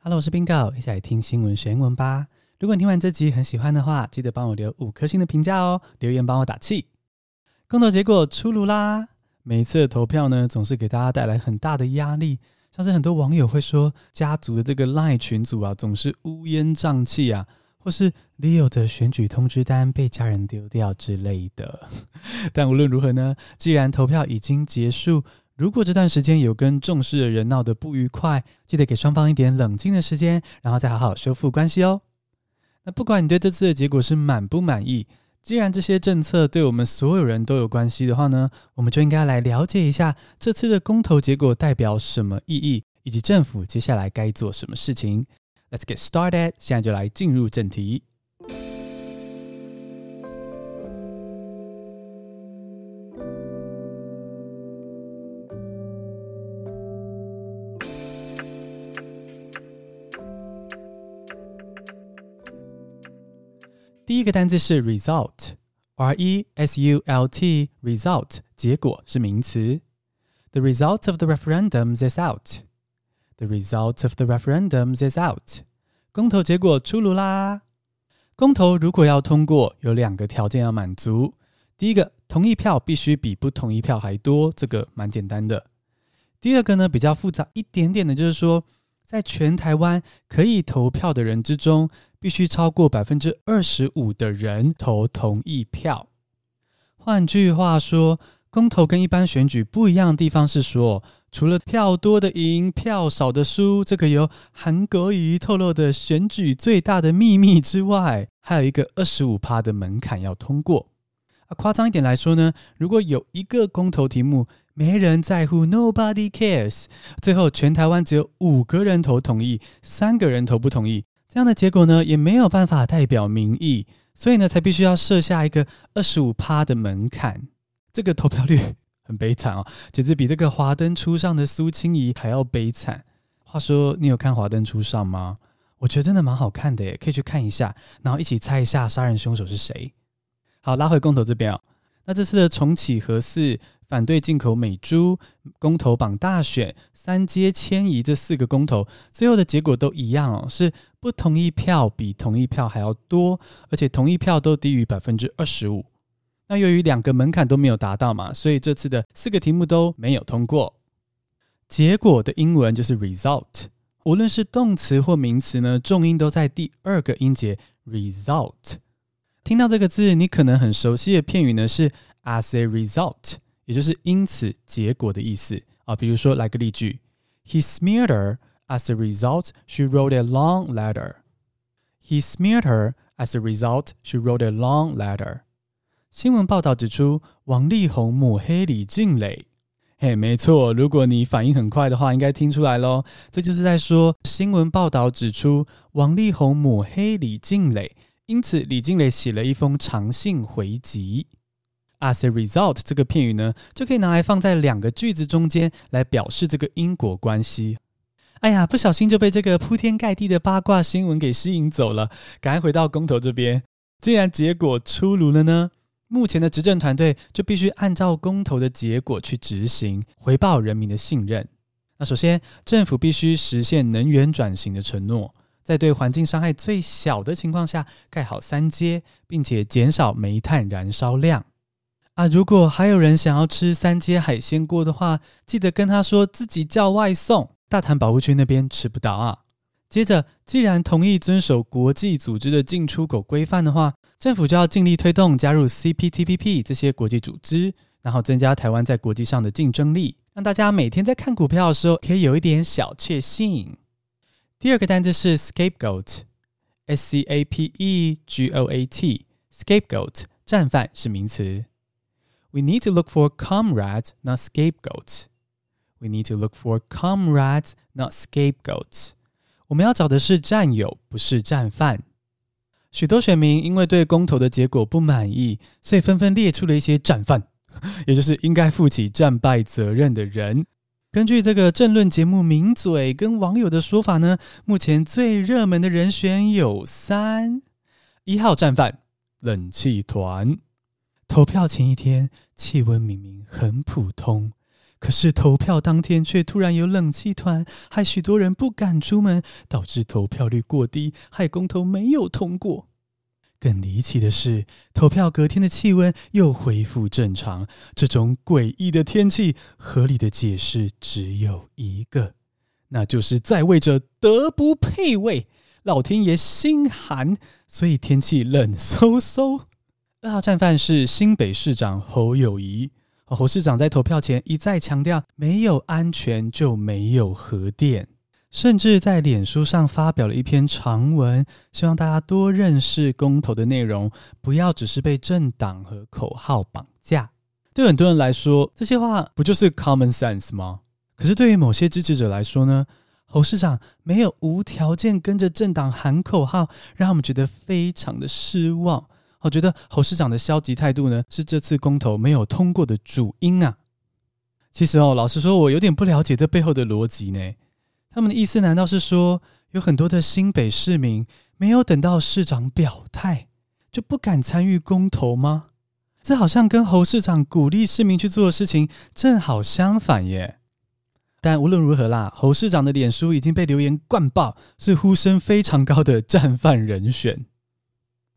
Hello，我是 Bingo，一起来听新闻学英文吧。如果你听完这集很喜欢的话，记得帮我留五颗星的评价哦，留言帮我打气。公投结果出炉啦！每一次的投票呢，总是给大家带来很大的压力，像是很多网友会说，家族的这个 LINE 群组啊，总是乌烟瘴气啊，或是 Leo 的选举通知单被家人丢掉之类的。但无论如何呢，既然投票已经结束。如果这段时间有跟重视的人闹得不愉快，记得给双方一点冷静的时间，然后再好好修复关系哦。那不管你对这次的结果是满不满意，既然这些政策对我们所有人都有关系的话呢，我们就应该来了解一下这次的公投结果代表什么意义，以及政府接下来该做什么事情。Let's get started，现在就来进入正题。第一个单词是 result re s u l t result 结果是名词。The result of the referendums is out the result of the referendums is out 公投结果出炉啦。公投如果要通过有两个条件要满足。第一个同意票必须比不同意票还多这个蛮简单的。第二个呢比较复杂一点点的就是说在全台湾可以投票的人之中必须超过百分之二十五的人投同意票。换句话说，公投跟一般选举不一样的地方是说，除了票多的赢、票少的输这个由韩国瑜透露的选举最大的秘密之外，还有一个二十五趴的门槛要通过。啊，夸张一点来说呢，如果有一个公投题目没人在乎，Nobody cares，最后全台湾只有五个人投同意，三个人投不同意。这样的结果呢，也没有办法代表民意，所以呢，才必须要设下一个二十五趴的门槛。这个投票率很悲惨哦，简直比这个华灯初上的苏青怡还要悲惨。话说，你有看华灯初上吗？我觉得真的蛮好看的耶，可以去看一下，然后一起猜一下杀人凶手是谁。好，拉回公投这边哦。那这次的重启核四、反对进口美猪、公投榜大选、三阶迁移这四个公投，最后的结果都一样哦，是不同意票比同意票还要多，而且同意票都低于百分之二十五。那由于两个门槛都没有达到嘛，所以这次的四个题目都没有通过。结果的英文就是 result，无论是动词或名词呢，重音都在第二个音节 result。听到这个字，你可能很熟悉的片语呢是 as a result，也就是因此结果的意思啊。比如说，来个例句：He smeared her as a result. She wrote a long letter. He smeared her as a result. She wrote a long letter. 新闻报道指出，王力宏抹黑李静蕾。嘿，没错，如果你反应很快的话，应该听出来咯。这就是在说，新闻报道指出，王力宏抹黑李静蕾。因此，李静蕾写了一封长信回击。As a result，这个片语呢，就可以拿来放在两个句子中间，来表示这个因果关系。哎呀，不小心就被这个铺天盖地的八卦新闻给吸引走了。赶快回到公投这边，既然结果出炉了呢，目前的执政团队就必须按照公投的结果去执行，回报人民的信任。那首先，政府必须实现能源转型的承诺。在对环境伤害最小的情况下盖好三阶，并且减少煤炭燃烧量啊！如果还有人想要吃三阶海鲜锅的话，记得跟他说自己叫外送。大潭保护区那边吃不到啊。接着，既然同意遵守国际组织的进出口规范的话，政府就要尽力推动加入 CPTPP 这些国际组织，然后增加台湾在国际上的竞争力，让大家每天在看股票的时候可以有一点小确幸。第二个单字是 scapegoat，S-C-A-P-E-G-O-A-T，scapegoat，战犯是名词。We need to look for comrades, not scapegoats. We need to look for comrades, not scapegoats. 我们要找的是战友，不是战犯。许多选民因为对公投的结果不满意，所以纷纷列出了一些战犯，也就是应该负起战败责任的人。根据这个政论节目名嘴跟网友的说法呢，目前最热门的人选有三：一号战犯冷气团，投票前一天气温明明很普通，可是投票当天却突然有冷气团，害许多人不敢出门，导致投票率过低，害公投没有通过。更离奇的是，投票隔天的气温又恢复正常。这种诡异的天气，合理的解释只有一个，那就是在位者德不配位，老天爷心寒，所以天气冷飕飕。二号战犯是新北市长侯友宜。侯市长在投票前一再强调，没有安全就没有核电，甚至在脸书上发表了一篇长文，希望大家多认识公投的内容，不要只是被政党和口号绑架。对很多人来说，这些话不就是 common sense 吗？可是对于某些支持者来说呢，侯市长没有无条件跟着政党喊口号，让他们觉得非常的失望。我觉得侯市长的消极态度呢，是这次公投没有通过的主因啊。其实哦，老实说，我有点不了解这背后的逻辑呢。他们的意思难道是说，有很多的新北市民没有等到市长表态，就不敢参与公投吗？这好像跟侯市长鼓励市民去做的事情正好相反耶。但无论如何啦，侯市长的脸书已经被留言灌爆，是呼声非常高的战犯人选。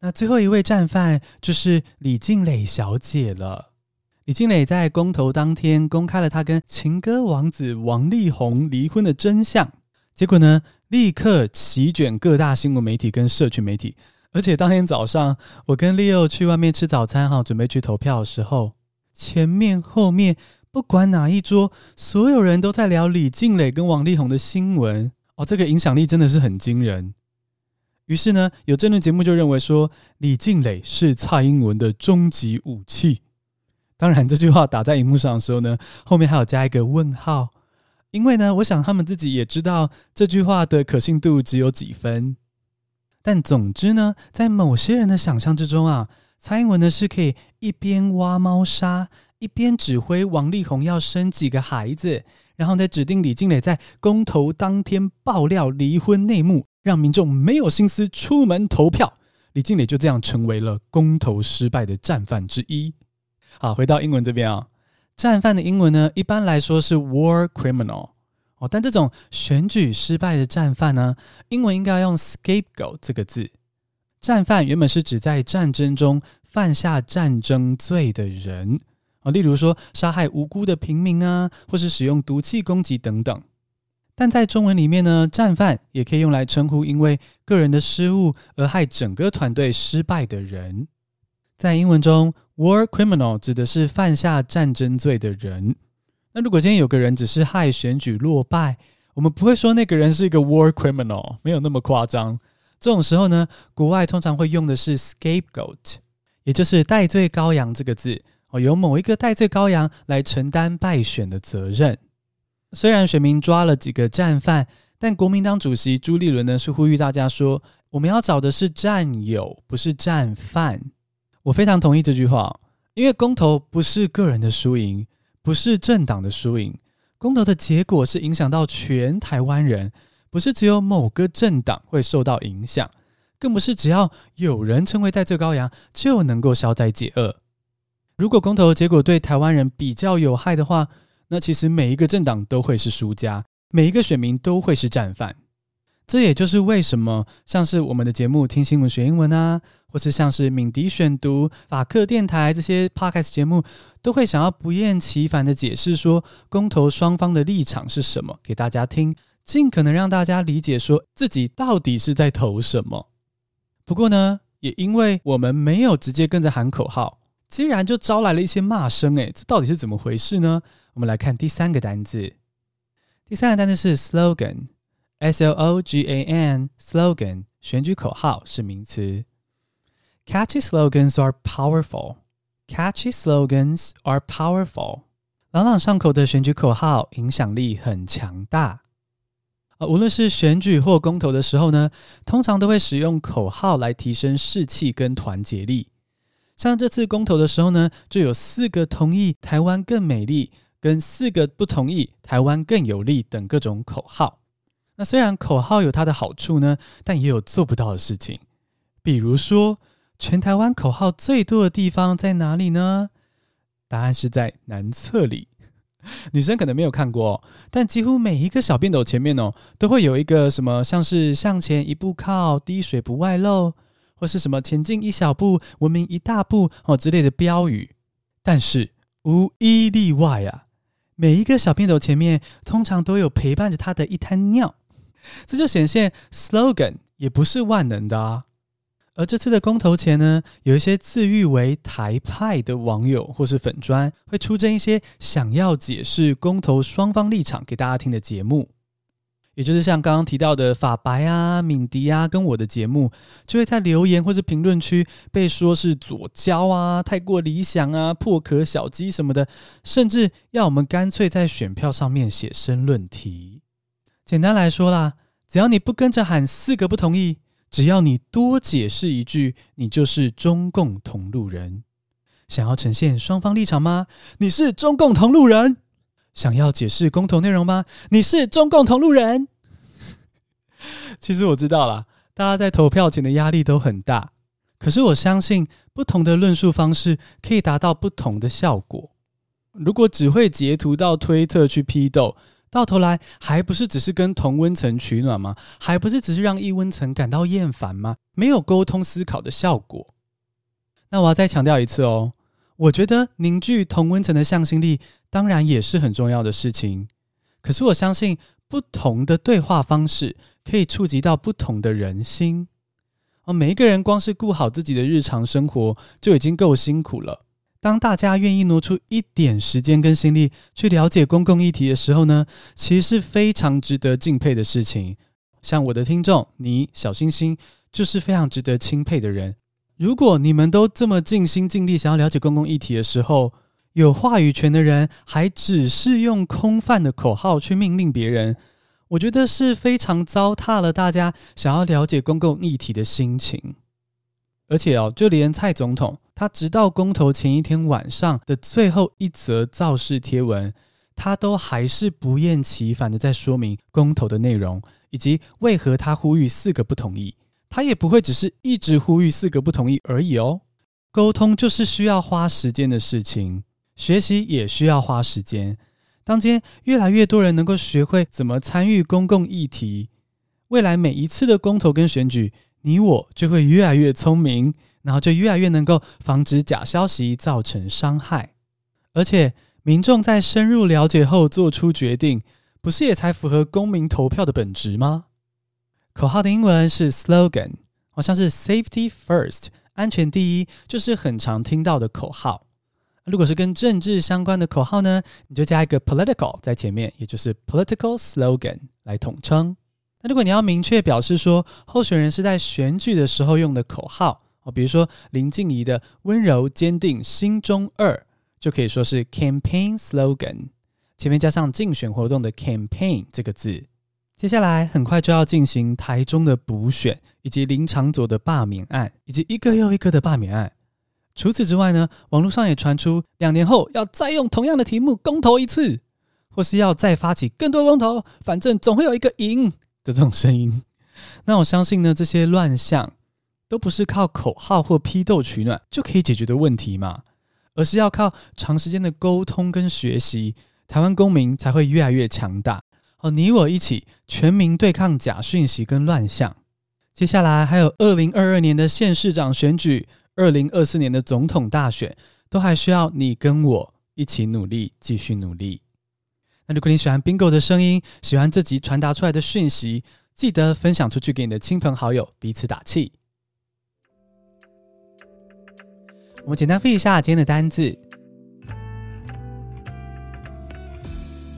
那最后一位战犯就是李静蕾小姐了。李静蕾在公投当天公开了她跟情歌王子王力宏离婚的真相，结果呢，立刻席卷各大新闻媒体跟社群媒体。而且当天早上，我跟 Leo 去外面吃早餐哈，准备去投票的时候，前面后面不管哪一桌，所有人都在聊李静蕾跟王力宏的新闻哦，这个影响力真的是很惊人。于是呢，有争论节目就认为说，李静蕾是蔡英文的终极武器。当然，这句话打在荧幕上的时候呢，后面还有加一个问号，因为呢，我想他们自己也知道这句话的可信度只有几分。但总之呢，在某些人的想象之中啊，蔡英文呢是可以一边挖猫砂，一边指挥王力宏要生几个孩子，然后再指定李静蕾在公投当天爆料离婚内幕。让民众没有心思出门投票，李静蕾就这样成为了公投失败的战犯之一。好，回到英文这边啊，战犯的英文呢，一般来说是 war criminal 哦，但这种选举失败的战犯呢，英文应该要用 scapegoat 这个字。战犯原本是指在战争中犯下战争罪的人啊，例如说杀害无辜的平民啊，或是使用毒气攻击等等。但在中文里面呢，战犯也可以用来称呼因为个人的失误而害整个团队失败的人。在英文中，war criminal 指的是犯下战争罪的人。那如果今天有个人只是害选举落败，我们不会说那个人是一个 war criminal，没有那么夸张。这种时候呢，国外通常会用的是 scapegoat，也就是代罪羔羊这个字哦，由某一个代罪羔羊来承担败选的责任。虽然选民抓了几个战犯，但国民党主席朱立伦呢是呼吁大家说：“我们要找的是战友，不是战犯。”我非常同意这句话，因为公投不是个人的输赢，不是政党的输赢，公投的结果是影响到全台湾人，不是只有某个政党会受到影响，更不是只要有人成为代罪羔羊就能够消灾解厄。如果公投结果对台湾人比较有害的话，那其实每一个政党都会是输家，每一个选民都会是战犯。这也就是为什么像是我们的节目《听新闻学英文》啊，或是像是敏迪选读、法克电台这些 podcast 节目，都会想要不厌其烦的解释说公投双方的立场是什么给大家听，尽可能让大家理解说自己到底是在投什么。不过呢，也因为我们没有直接跟着喊口号，竟然就招来了一些骂声。诶，这到底是怎么回事呢？我们来看第三个单字，第三个单字是 slogan，s l o g a n，slogan 选举口号是名词。Catchy slogans are powerful. Catchy slogans are powerful. 朗朗上口的选举口号影响力很强大。啊，无论是选举或公投的时候呢，通常都会使用口号来提升士气跟团结力。像这次公投的时候呢，就有四个同意台湾更美丽。跟四个不同意，台湾更有利等各种口号。那虽然口号有它的好处呢，但也有做不到的事情。比如说，全台湾口号最多的地方在哪里呢？答案是在南侧里。女生可能没有看过，但几乎每一个小便斗前面哦，都会有一个什么，像是向前一步靠，滴水不外漏，或是什么前进一小步，文明一大步哦之类的标语。但是无一例外啊，每一个小便斗前面通常都有陪伴着他的一滩尿，这就显现 slogan 也不是万能的啊。而这次的公投前呢，有一些自誉为台派的网友或是粉专，会出征一些想要解释公投双方立场给大家听的节目，也就是像刚刚提到的法白啊、敏迪啊，跟我的节目，就会在留言或是评论区被说是左交啊、太过理想啊、破壳小鸡什么的，甚至要我们干脆在选票上面写申论题。简单来说啦，只要你不跟着喊四个不同意。只要你多解释一句，你就是中共同路人。想要呈现双方立场吗？你是中共同路人。想要解释公投内容吗？你是中共同路人。其实我知道啦，大家在投票前的压力都很大。可是我相信，不同的论述方式可以达到不同的效果。如果只会截图到推特去批斗，到头来还不是只是跟同温层取暖吗？还不是只是让异温层感到厌烦吗？没有沟通思考的效果。那我要再强调一次哦，我觉得凝聚同温层的向心力当然也是很重要的事情。可是我相信不同的对话方式可以触及到不同的人心。哦，每一个人光是顾好自己的日常生活就已经够辛苦了。当大家愿意挪出一点时间跟心力去了解公共议题的时候呢，其实是非常值得敬佩的事情。像我的听众，你小星星就是非常值得钦佩的人。如果你们都这么尽心尽力想要了解公共议题的时候，有话语权的人还只是用空泛的口号去命令别人，我觉得是非常糟蹋了大家想要了解公共议题的心情。而且哦，就连蔡总统。他直到公投前一天晚上的最后一则造势贴文，他都还是不厌其烦的在说明公投的内容，以及为何他呼吁四个不同意。他也不会只是一直呼吁四个不同意而已哦。沟通就是需要花时间的事情，学习也需要花时间。当今越来越多人能够学会怎么参与公共议题，未来每一次的公投跟选举，你我就会越来越聪明。然后就越来越能够防止假消息造成伤害，而且民众在深入了解后做出决定，不是也才符合公民投票的本质吗？口号的英文是 slogan，好像是 safety first，安全第一，就是很常听到的口号。如果是跟政治相关的口号呢，你就加一个 political 在前面，也就是 political slogan 来统称。那如果你要明确表示说候选人是在选举的时候用的口号哦。比如说林静怡的温柔坚定心中二，就可以说是 campaign slogan，前面加上竞选活动的 campaign 这个字。接下来很快就要进行台中的补选，以及林长佐的罢免案，以及一个又一个的罢免案。除此之外呢，网络上也传出两年后要再用同样的题目公投一次，或是要再发起更多公投，反正总会有一个赢的这种声音。那我相信呢，这些乱象。都不是靠口号或批斗取暖就可以解决的问题嘛，而是要靠长时间的沟通跟学习，台湾公民才会越来越强大。好，你我一起全民对抗假讯息跟乱象。接下来还有二零二二年的县市长选举，二零二四年的总统大选，都还需要你跟我一起努力，继续努力。那如果你喜欢 Bingo 的声音，喜欢这集传达出来的讯息，记得分享出去给你的亲朋好友，彼此打气。我们简单复习一下今天的单字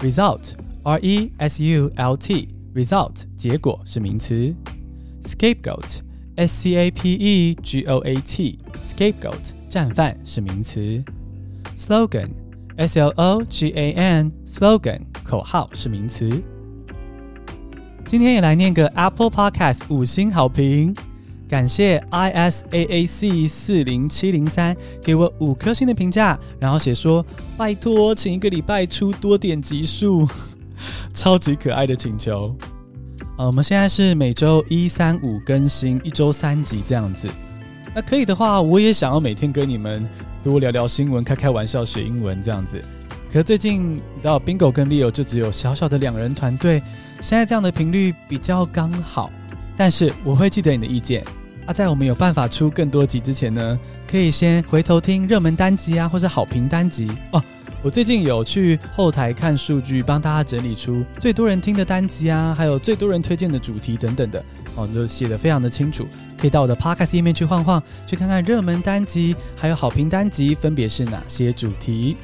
：result R E S U L T，result 结果是名词；scapegoat，s c a p e g o a t，scapegoat 战犯是名词；slogan，s l o g a n，slogan 口号是名词。今天也来念个 Apple Podcast 五星好评。感谢 i s a a c 四零七零三给我五颗星的评价，然后写说拜托，请一个礼拜出多点集数，超级可爱的请求。呃，我们现在是每周一、三、五更新，一周三集这样子。那可以的话，我也想要每天跟你们多聊聊新闻，开开玩笑，学英文这样子。可是最近你知道，Bingo 跟 Leo 就只有小小的两人团队，现在这样的频率比较刚好。但是我会记得你的意见啊，在我们有办法出更多集之前呢，可以先回头听热门单集啊，或者好评单集哦。我最近有去后台看数据，帮大家整理出最多人听的单集啊，还有最多人推荐的主题等等的哦，都写得非常的清楚。可以到我的 Podcast 页面去晃晃，去看看热门单集还有好评单集分别是哪些主题。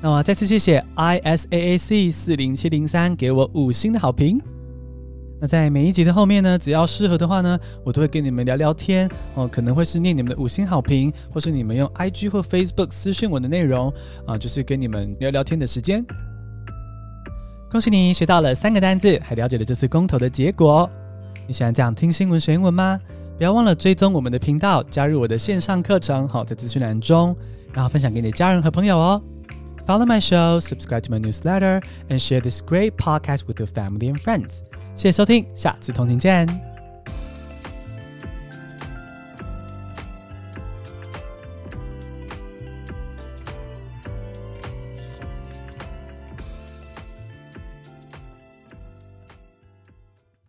那么再次谢谢 ISAAC 四零七零三给我五星的好评。那在每一集的后面呢，只要适合的话呢，我都会跟你们聊聊天哦，可能会是念你们的五星好评，或是你们用 IG 或 Facebook 私讯我的内容啊，就是跟你们聊聊天的时间。恭喜你学到了三个单字，还了解了这次公投的结果。你喜欢这样听新闻学英文吗？不要忘了追踪我们的频道，加入我的线上课程，好，在资讯栏中，然后分享给你的家人和朋友哦。Follow my show, subscribe to my newsletter, and share this great podcast with your family and friends. 谢谢收听，下次同行见。